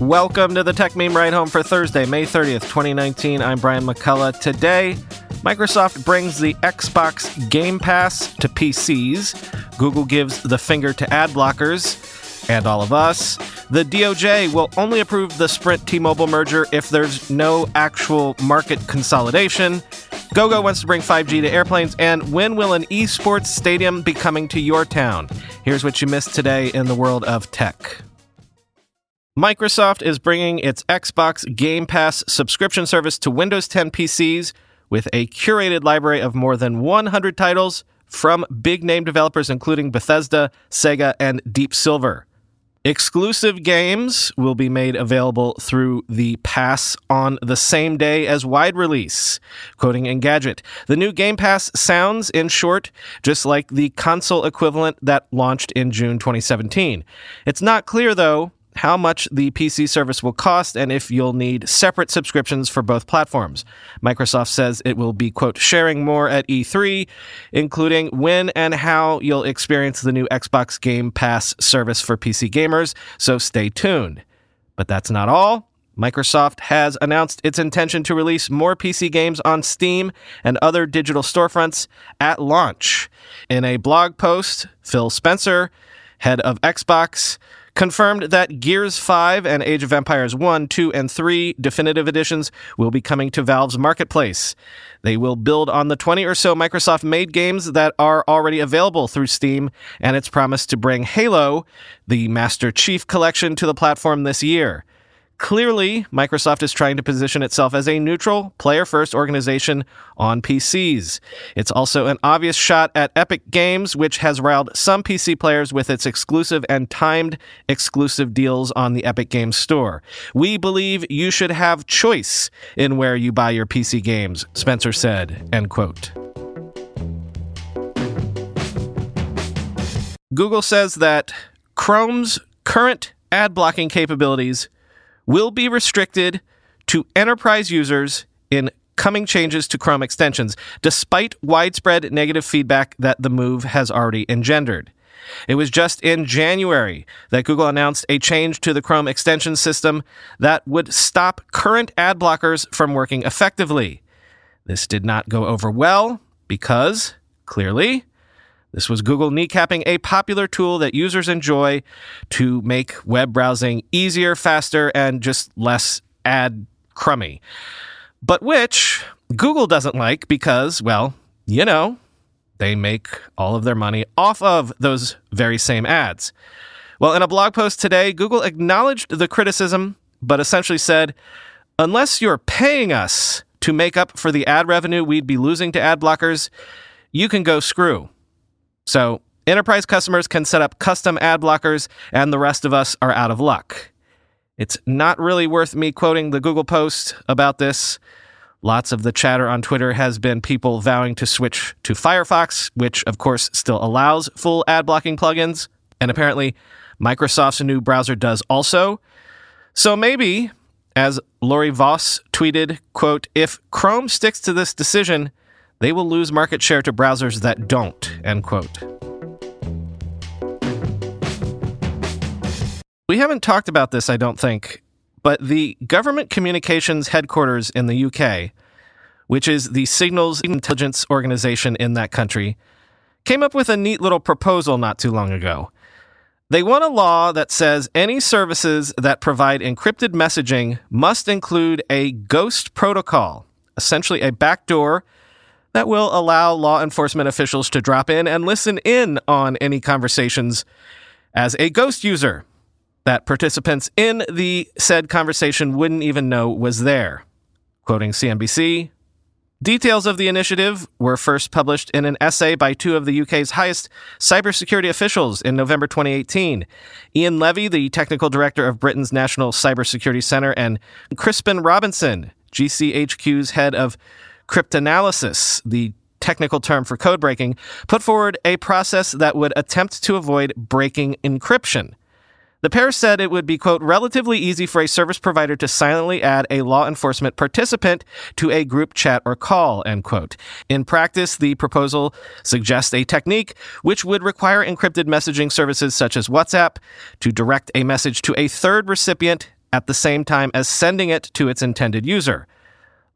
Welcome to the Techmeme Ride Home for Thursday, May 30th, 2019. I'm Brian McCullough. Today, Microsoft brings the Xbox Game Pass to PCs. Google gives the finger to ad blockers and all of us. The DOJ will only approve the Sprint T Mobile merger if there's no actual market consolidation. GoGo wants to bring 5G to airplanes. And when will an esports stadium be coming to your town? Here's what you missed today in the world of tech. Microsoft is bringing its Xbox Game Pass subscription service to Windows 10 PCs with a curated library of more than 100 titles from big name developers including Bethesda, Sega, and Deep Silver. Exclusive games will be made available through the pass on the same day as wide release. Quoting Engadget, the new Game Pass sounds, in short, just like the console equivalent that launched in June 2017. It's not clear, though, how much the PC service will cost and if you'll need separate subscriptions for both platforms. Microsoft says it will be, quote, sharing more at E3, including when and how you'll experience the new Xbox Game Pass service for PC gamers, so stay tuned. But that's not all. Microsoft has announced its intention to release more PC games on Steam and other digital storefronts at launch. In a blog post, Phil Spencer, head of Xbox, confirmed that Gears 5 and Age of Empires 1, 2, and 3 definitive editions will be coming to Valve's marketplace. They will build on the 20 or so Microsoft made games that are already available through Steam and its promised to bring Halo, the Master Chief Collection, to the platform this year. Clearly, Microsoft is trying to position itself as a neutral, player first organization on PCs. It's also an obvious shot at Epic Games, which has riled some PC players with its exclusive and timed exclusive deals on the Epic Games Store. We believe you should have choice in where you buy your PC games, Spencer said, end quote. Google says that Chrome's current ad blocking capabilities will be restricted to enterprise users in coming changes to Chrome extensions, despite widespread negative feedback that the move has already engendered. It was just in January that Google announced a change to the Chrome extension system that would stop current ad blockers from working effectively. This did not go over well because, clearly, this was Google kneecapping a popular tool that users enjoy to make web browsing easier, faster, and just less ad crummy. But which Google doesn't like because, well, you know, they make all of their money off of those very same ads. Well, in a blog post today, Google acknowledged the criticism, but essentially said, unless you're paying us to make up for the ad revenue we'd be losing to ad blockers, you can go screw. So, enterprise customers can set up custom ad blockers, and the rest of us are out of luck. It's not really worth me quoting the Google post about this. Lots of the chatter on Twitter has been people vowing to switch to Firefox, which of course still allows full ad blocking plugins, and apparently Microsoft's new browser does also. So maybe, as Laurie Voss tweeted, quote, if Chrome sticks to this decision, they will lose market share to browsers that don't, end quote. We haven't talked about this, I don't think, but the Government Communications Headquarters in the UK, which is the signals intelligence organization in that country, came up with a neat little proposal not too long ago. They want a law that says any services that provide encrypted messaging must include a ghost protocol, essentially a backdoor that will allow law enforcement officials to drop in and listen in on any conversations as a ghost user that participants in the said conversation wouldn't even know was there. Quoting CNBC, Details of the initiative were first published in an essay by two of the UK's highest cybersecurity officials in November 2018 Ian Levy, the technical director of Britain's National Cybersecurity Centre, and Crispin Robinson, GCHQ's head of cryptanalysis, the technical term for code breaking, put forward a process that would attempt to avoid breaking encryption. The pair said it would be, quote, relatively easy for a service provider to silently add a law enforcement participant to a group chat or call, end quote. In practice, the proposal suggests a technique which would require encrypted messaging services such as WhatsApp to direct a message to a third recipient at the same time as sending it to its intended user.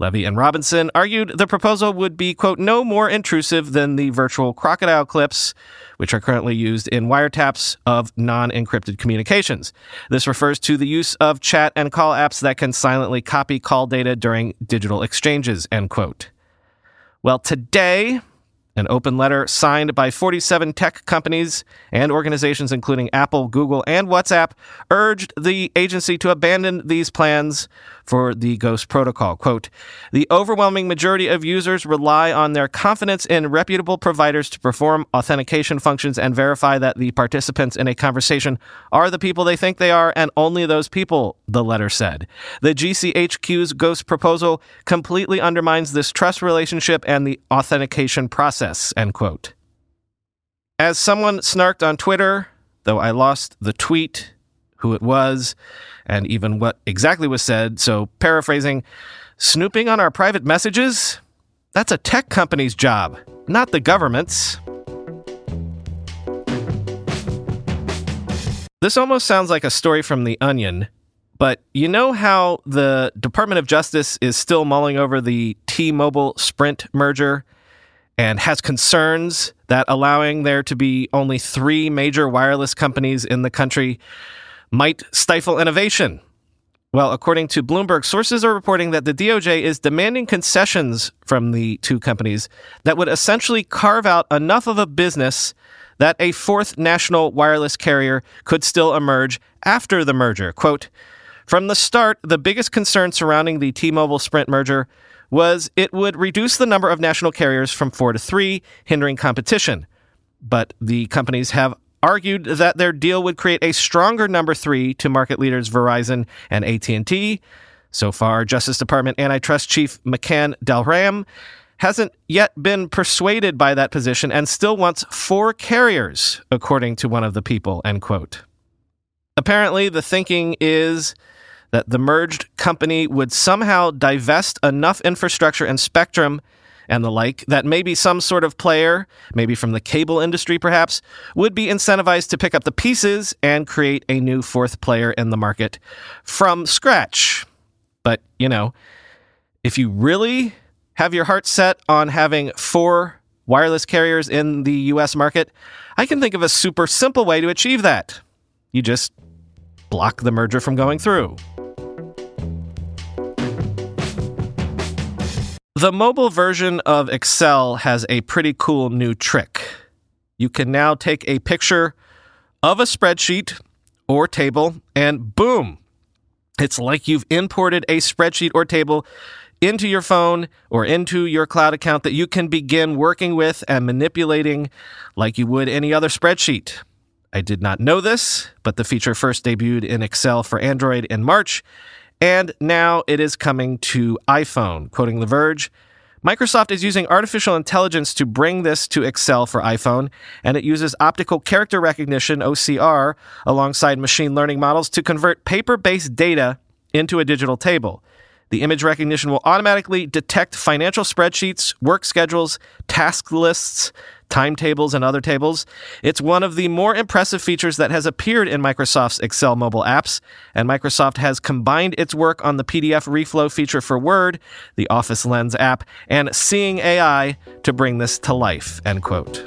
Levy and Robinson argued the proposal would be, quote, no more intrusive than the virtual crocodile clips, which are currently used in wiretaps of non encrypted communications. This refers to the use of chat and call apps that can silently copy call data during digital exchanges, end quote. Well, today, an open letter signed by 47 tech companies and organizations, including Apple, Google, and WhatsApp, urged the agency to abandon these plans for the Ghost Protocol. Quote The overwhelming majority of users rely on their confidence in reputable providers to perform authentication functions and verify that the participants in a conversation are the people they think they are and only those people, the letter said. The GCHQ's Ghost proposal completely undermines this trust relationship and the authentication process end quote. As someone snarked on Twitter, though I lost the tweet, who it was, and even what exactly was said, so paraphrasing, snooping on our private messages? That's a tech company's job, not the government's. This almost sounds like a story from The Onion, but you know how the Department of Justice is still mulling over the T Mobile Sprint merger? and has concerns that allowing there to be only three major wireless companies in the country might stifle innovation. Well, according to Bloomberg, sources are reporting that the DOJ is demanding concessions from the two companies that would essentially carve out enough of a business that a fourth national wireless carrier could still emerge after the merger. Quote, from the start, the biggest concern surrounding the T Mobile Sprint merger was it would reduce the number of national carriers from four to three, hindering competition. But the companies have argued that their deal would create a stronger number three to market leaders Verizon and AT&T. So far, Justice Department antitrust chief Makan Delrahim hasn't yet been persuaded by that position and still wants four carriers, according to one of the people, end quote. Apparently, the thinking is that the merged company would somehow divest enough infrastructure and spectrum and the like that maybe some sort of player, maybe from the cable industry perhaps, would be incentivized to pick up the pieces and create a new fourth player in the market from scratch. But, you know, if you really have your heart set on having four wireless carriers in the US market, I can think of a super simple way to achieve that. You just block the merger from going through. The mobile version of Excel has a pretty cool new trick. You can now take a picture of a spreadsheet or table, and boom, it's like you've imported a spreadsheet or table into your phone or into your cloud account that you can begin working with and manipulating like you would any other spreadsheet. I did not know this, but the feature first debuted in Excel for Android in March, and now it is coming to iPhone. Quoting The Verge, Microsoft is using artificial intelligence to bring this to Excel for iPhone, and it uses optical character recognition, OCR, alongside machine learning models to convert paper based data into a digital table. The image recognition will automatically detect financial spreadsheets, work schedules, task lists, timetables, and other tables. It's one of the more impressive features that has appeared in Microsoft's Excel mobile apps, and Microsoft has combined its work on the PDF reflow feature for Word, the Office Lens app, and Seeing AI to bring this to life. End quote.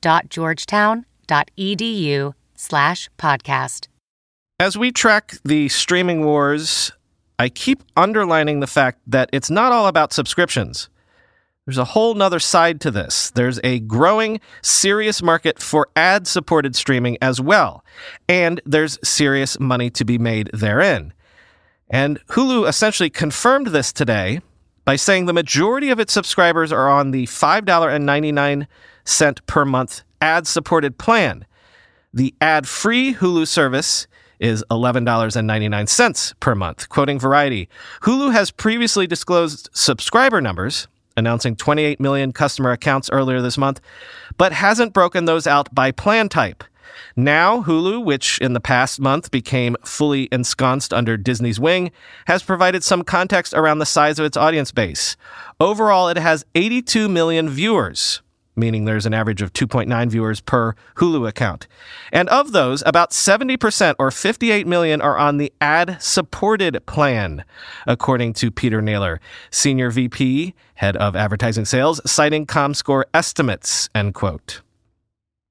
www.georgetown.edu slash podcast. As we track the streaming wars, I keep underlining the fact that it's not all about subscriptions. There's a whole nother side to this. There's a growing, serious market for ad supported streaming as well, and there's serious money to be made therein. And Hulu essentially confirmed this today by saying the majority of its subscribers are on the $5.99 per month ad supported plan. The ad free Hulu service is $11.99 per month. Quoting Variety, Hulu has previously disclosed subscriber numbers, announcing 28 million customer accounts earlier this month, but hasn't broken those out by plan type. Now, Hulu, which in the past month became fully ensconced under Disney's wing, has provided some context around the size of its audience base. Overall, it has 82 million viewers meaning there's an average of 2.9 viewers per Hulu account. And of those, about 70% or 58 million are on the ad supported plan, according to Peter Naylor, Senior VP, Head of Advertising Sales, citing ComScore estimates, end quote.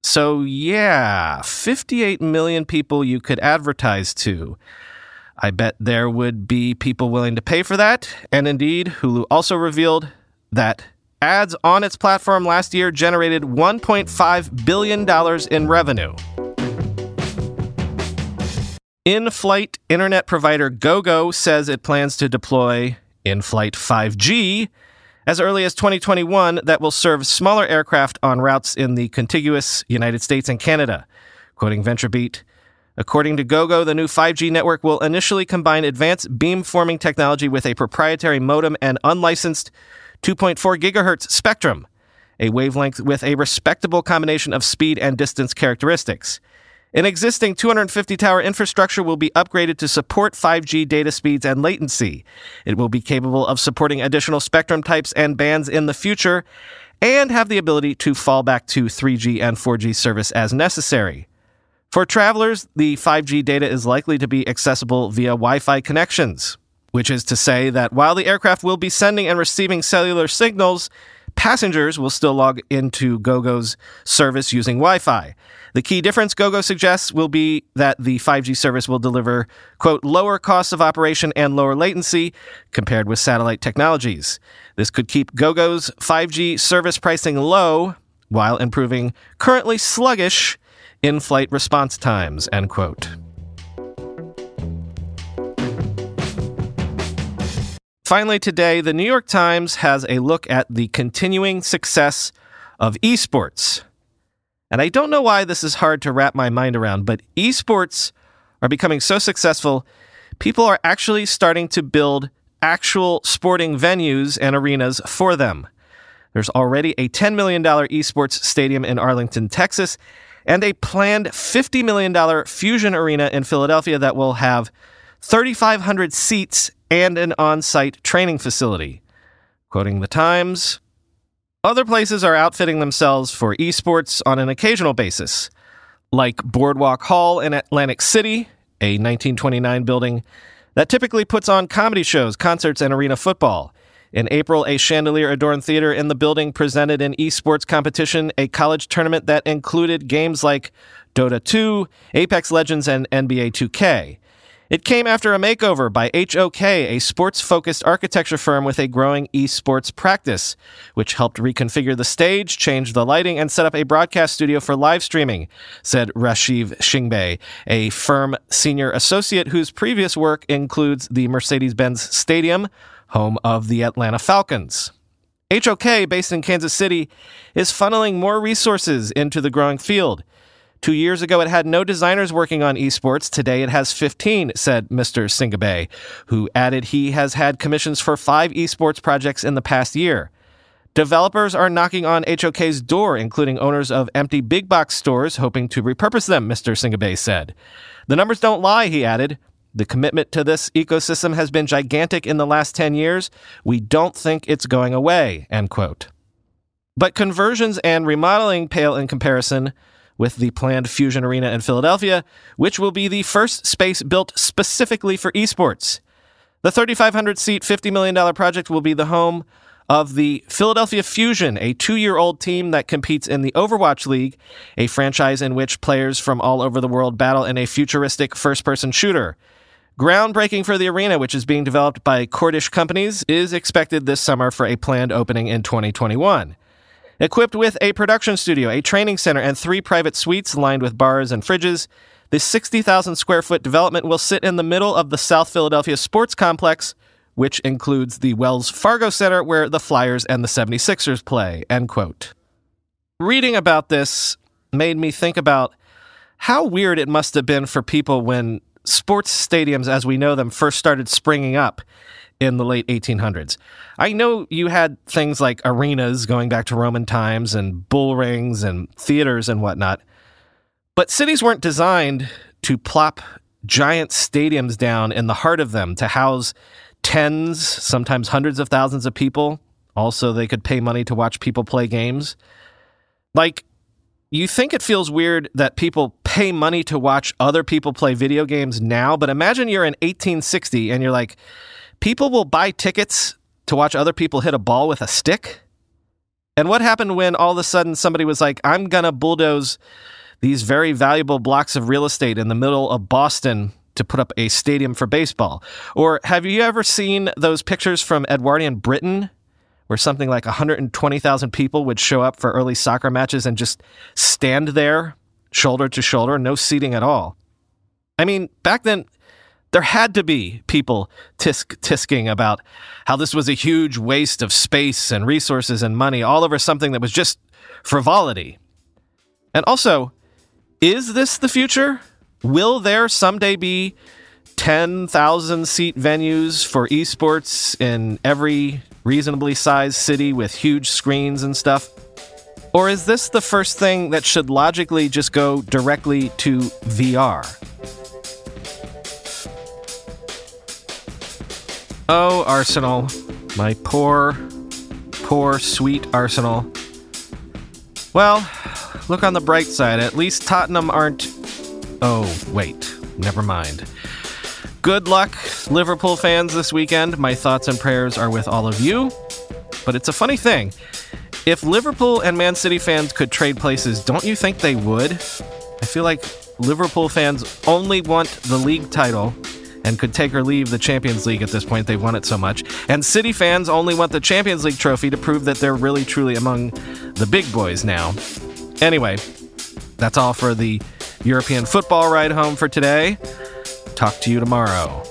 So, yeah, 58 million people you could advertise to. I bet there would be people willing to pay for that. And indeed, Hulu also revealed that Ads on its platform last year generated $1.5 billion in revenue. In flight internet provider GoGo says it plans to deploy in flight 5G as early as 2021 that will serve smaller aircraft on routes in the contiguous United States and Canada. Quoting VentureBeat, According to GoGo, the new 5G network will initially combine advanced beamforming technology with a proprietary modem and unlicensed 2.4 gigahertz spectrum, a wavelength with a respectable combination of speed and distance characteristics. An existing 250 tower infrastructure will be upgraded to support 5G data speeds and latency. It will be capable of supporting additional spectrum types and bands in the future and have the ability to fall back to 3G and 4G service as necessary. For travelers, the 5G data is likely to be accessible via Wi Fi connections which is to say that while the aircraft will be sending and receiving cellular signals, passengers will still log into GoGo's service using Wi Fi. The key difference GoGo suggests will be that the 5G service will deliver, quote, lower costs of operation and lower latency compared with satellite technologies. This could keep GoGo's 5G service pricing low while improving currently sluggish in flight response times, end quote. Finally, today, the New York Times has a look at the continuing success of esports. And I don't know why this is hard to wrap my mind around, but esports are becoming so successful, people are actually starting to build actual sporting venues and arenas for them. There's already a $10 million esports stadium in Arlington, Texas, and a planned $50 million Fusion Arena in Philadelphia that will have 3,500 seats and an on site training facility. Quoting the Times, Other places are outfitting themselves for esports on an occasional basis, like Boardwalk Hall in Atlantic City, a 1929 building that typically puts on comedy shows, concerts, and arena football. In April, a chandelier adorned theater in the building presented an esports competition, a college tournament that included games like Dota 2, Apex Legends, and NBA 2K. It came after a makeover by HOK, a sports focused architecture firm with a growing esports practice, which helped reconfigure the stage, change the lighting, and set up a broadcast studio for live streaming, said Rashed Singaby, a firm senior associate whose previous work includes the Mercedes Benz Stadium, home of the Atlanta Falcons. HOK, based in Kansas City, is funneling more resources into the growing field. Two years ago, it had no designers working on esports. Today, it has 15, said Mr. Singaby, who added he has had commissions for five esports projects in the past year. Developers are knocking on HOK's door, including owners of empty big box stores, hoping to repurpose them, Mr. Singaby said. The numbers don't lie, he added. The commitment to this ecosystem has been gigantic in the last 10 years. We don't think it's going away, end quote. But conversions and remodeling pale in comparison with the planned Fusion Arena in Philadelphia, which will be the first space built specifically for esports. The 3,500 seat, $50 million project will be the home of the Philadelphia Fusion, a two year old team that competes in the Overwatch League, a franchise in which players from all over the world battle in a futuristic first person shooter. Groundbreaking for the arena, which is being developed by Cordish companies, is expected this summer for a planned opening in 2021. Equipped with a production studio, a training center, and three private suites lined with bars and fridges, this 60,000 square foot development will sit in the middle of the South Philadelphia Sports Complex, which includes the Wells Fargo Center where the Flyers and the 76ers play. End quote. Reading about this made me think about how weird it must have been for people when sports stadiums as we know them first started springing up in the late 1800s. I know you had things like arenas going back to Roman times and bull rings and theaters and whatnot, but cities weren't designed to plop giant stadiums down in the heart of them to house tens, sometimes hundreds of thousands of people. Also, they could pay money to watch people play games. Like, you think it feels weird that people pay money to watch other people play video games now, but imagine you're in 1860 and you're like, people will buy tickets to watch other people hit a ball with a stick. And what happened when all of a sudden somebody was like, I'm going to bulldoze these very valuable blocks of real estate in the middle of Boston to put up a stadium for baseball? Or have you ever seen those pictures from Edwardian Britain where something like 120,000 people would show up for early soccer matches and just stand there shoulder to shoulder, no seating at all? I mean, back then, there had to be people tisk tisking about how this was a huge waste of space and resources and money all over something that was just frivolity. And also, is this the future? Will there someday be 10,000 seat venues for esports in every reasonably sized city with huge screens and stuff? Or is this the first thing that should logically just go directly to VR? Oh, Arsenal. My poor, poor, sweet Arsenal. Well, look on the bright side. At least Tottenham aren't. Oh, wait. Never mind. Good luck, Liverpool fans, this weekend. My thoughts and prayers are with all of you. But it's a funny thing. If Liverpool and Man City fans could trade places, don't you think they would? I feel like Liverpool fans only want the league title and could take or leave the Champions League at this point. They've won it so much. And City fans only want the Champions League trophy to prove that they're really truly among the big boys now. Anyway, that's all for the European football ride home for today. Talk to you tomorrow.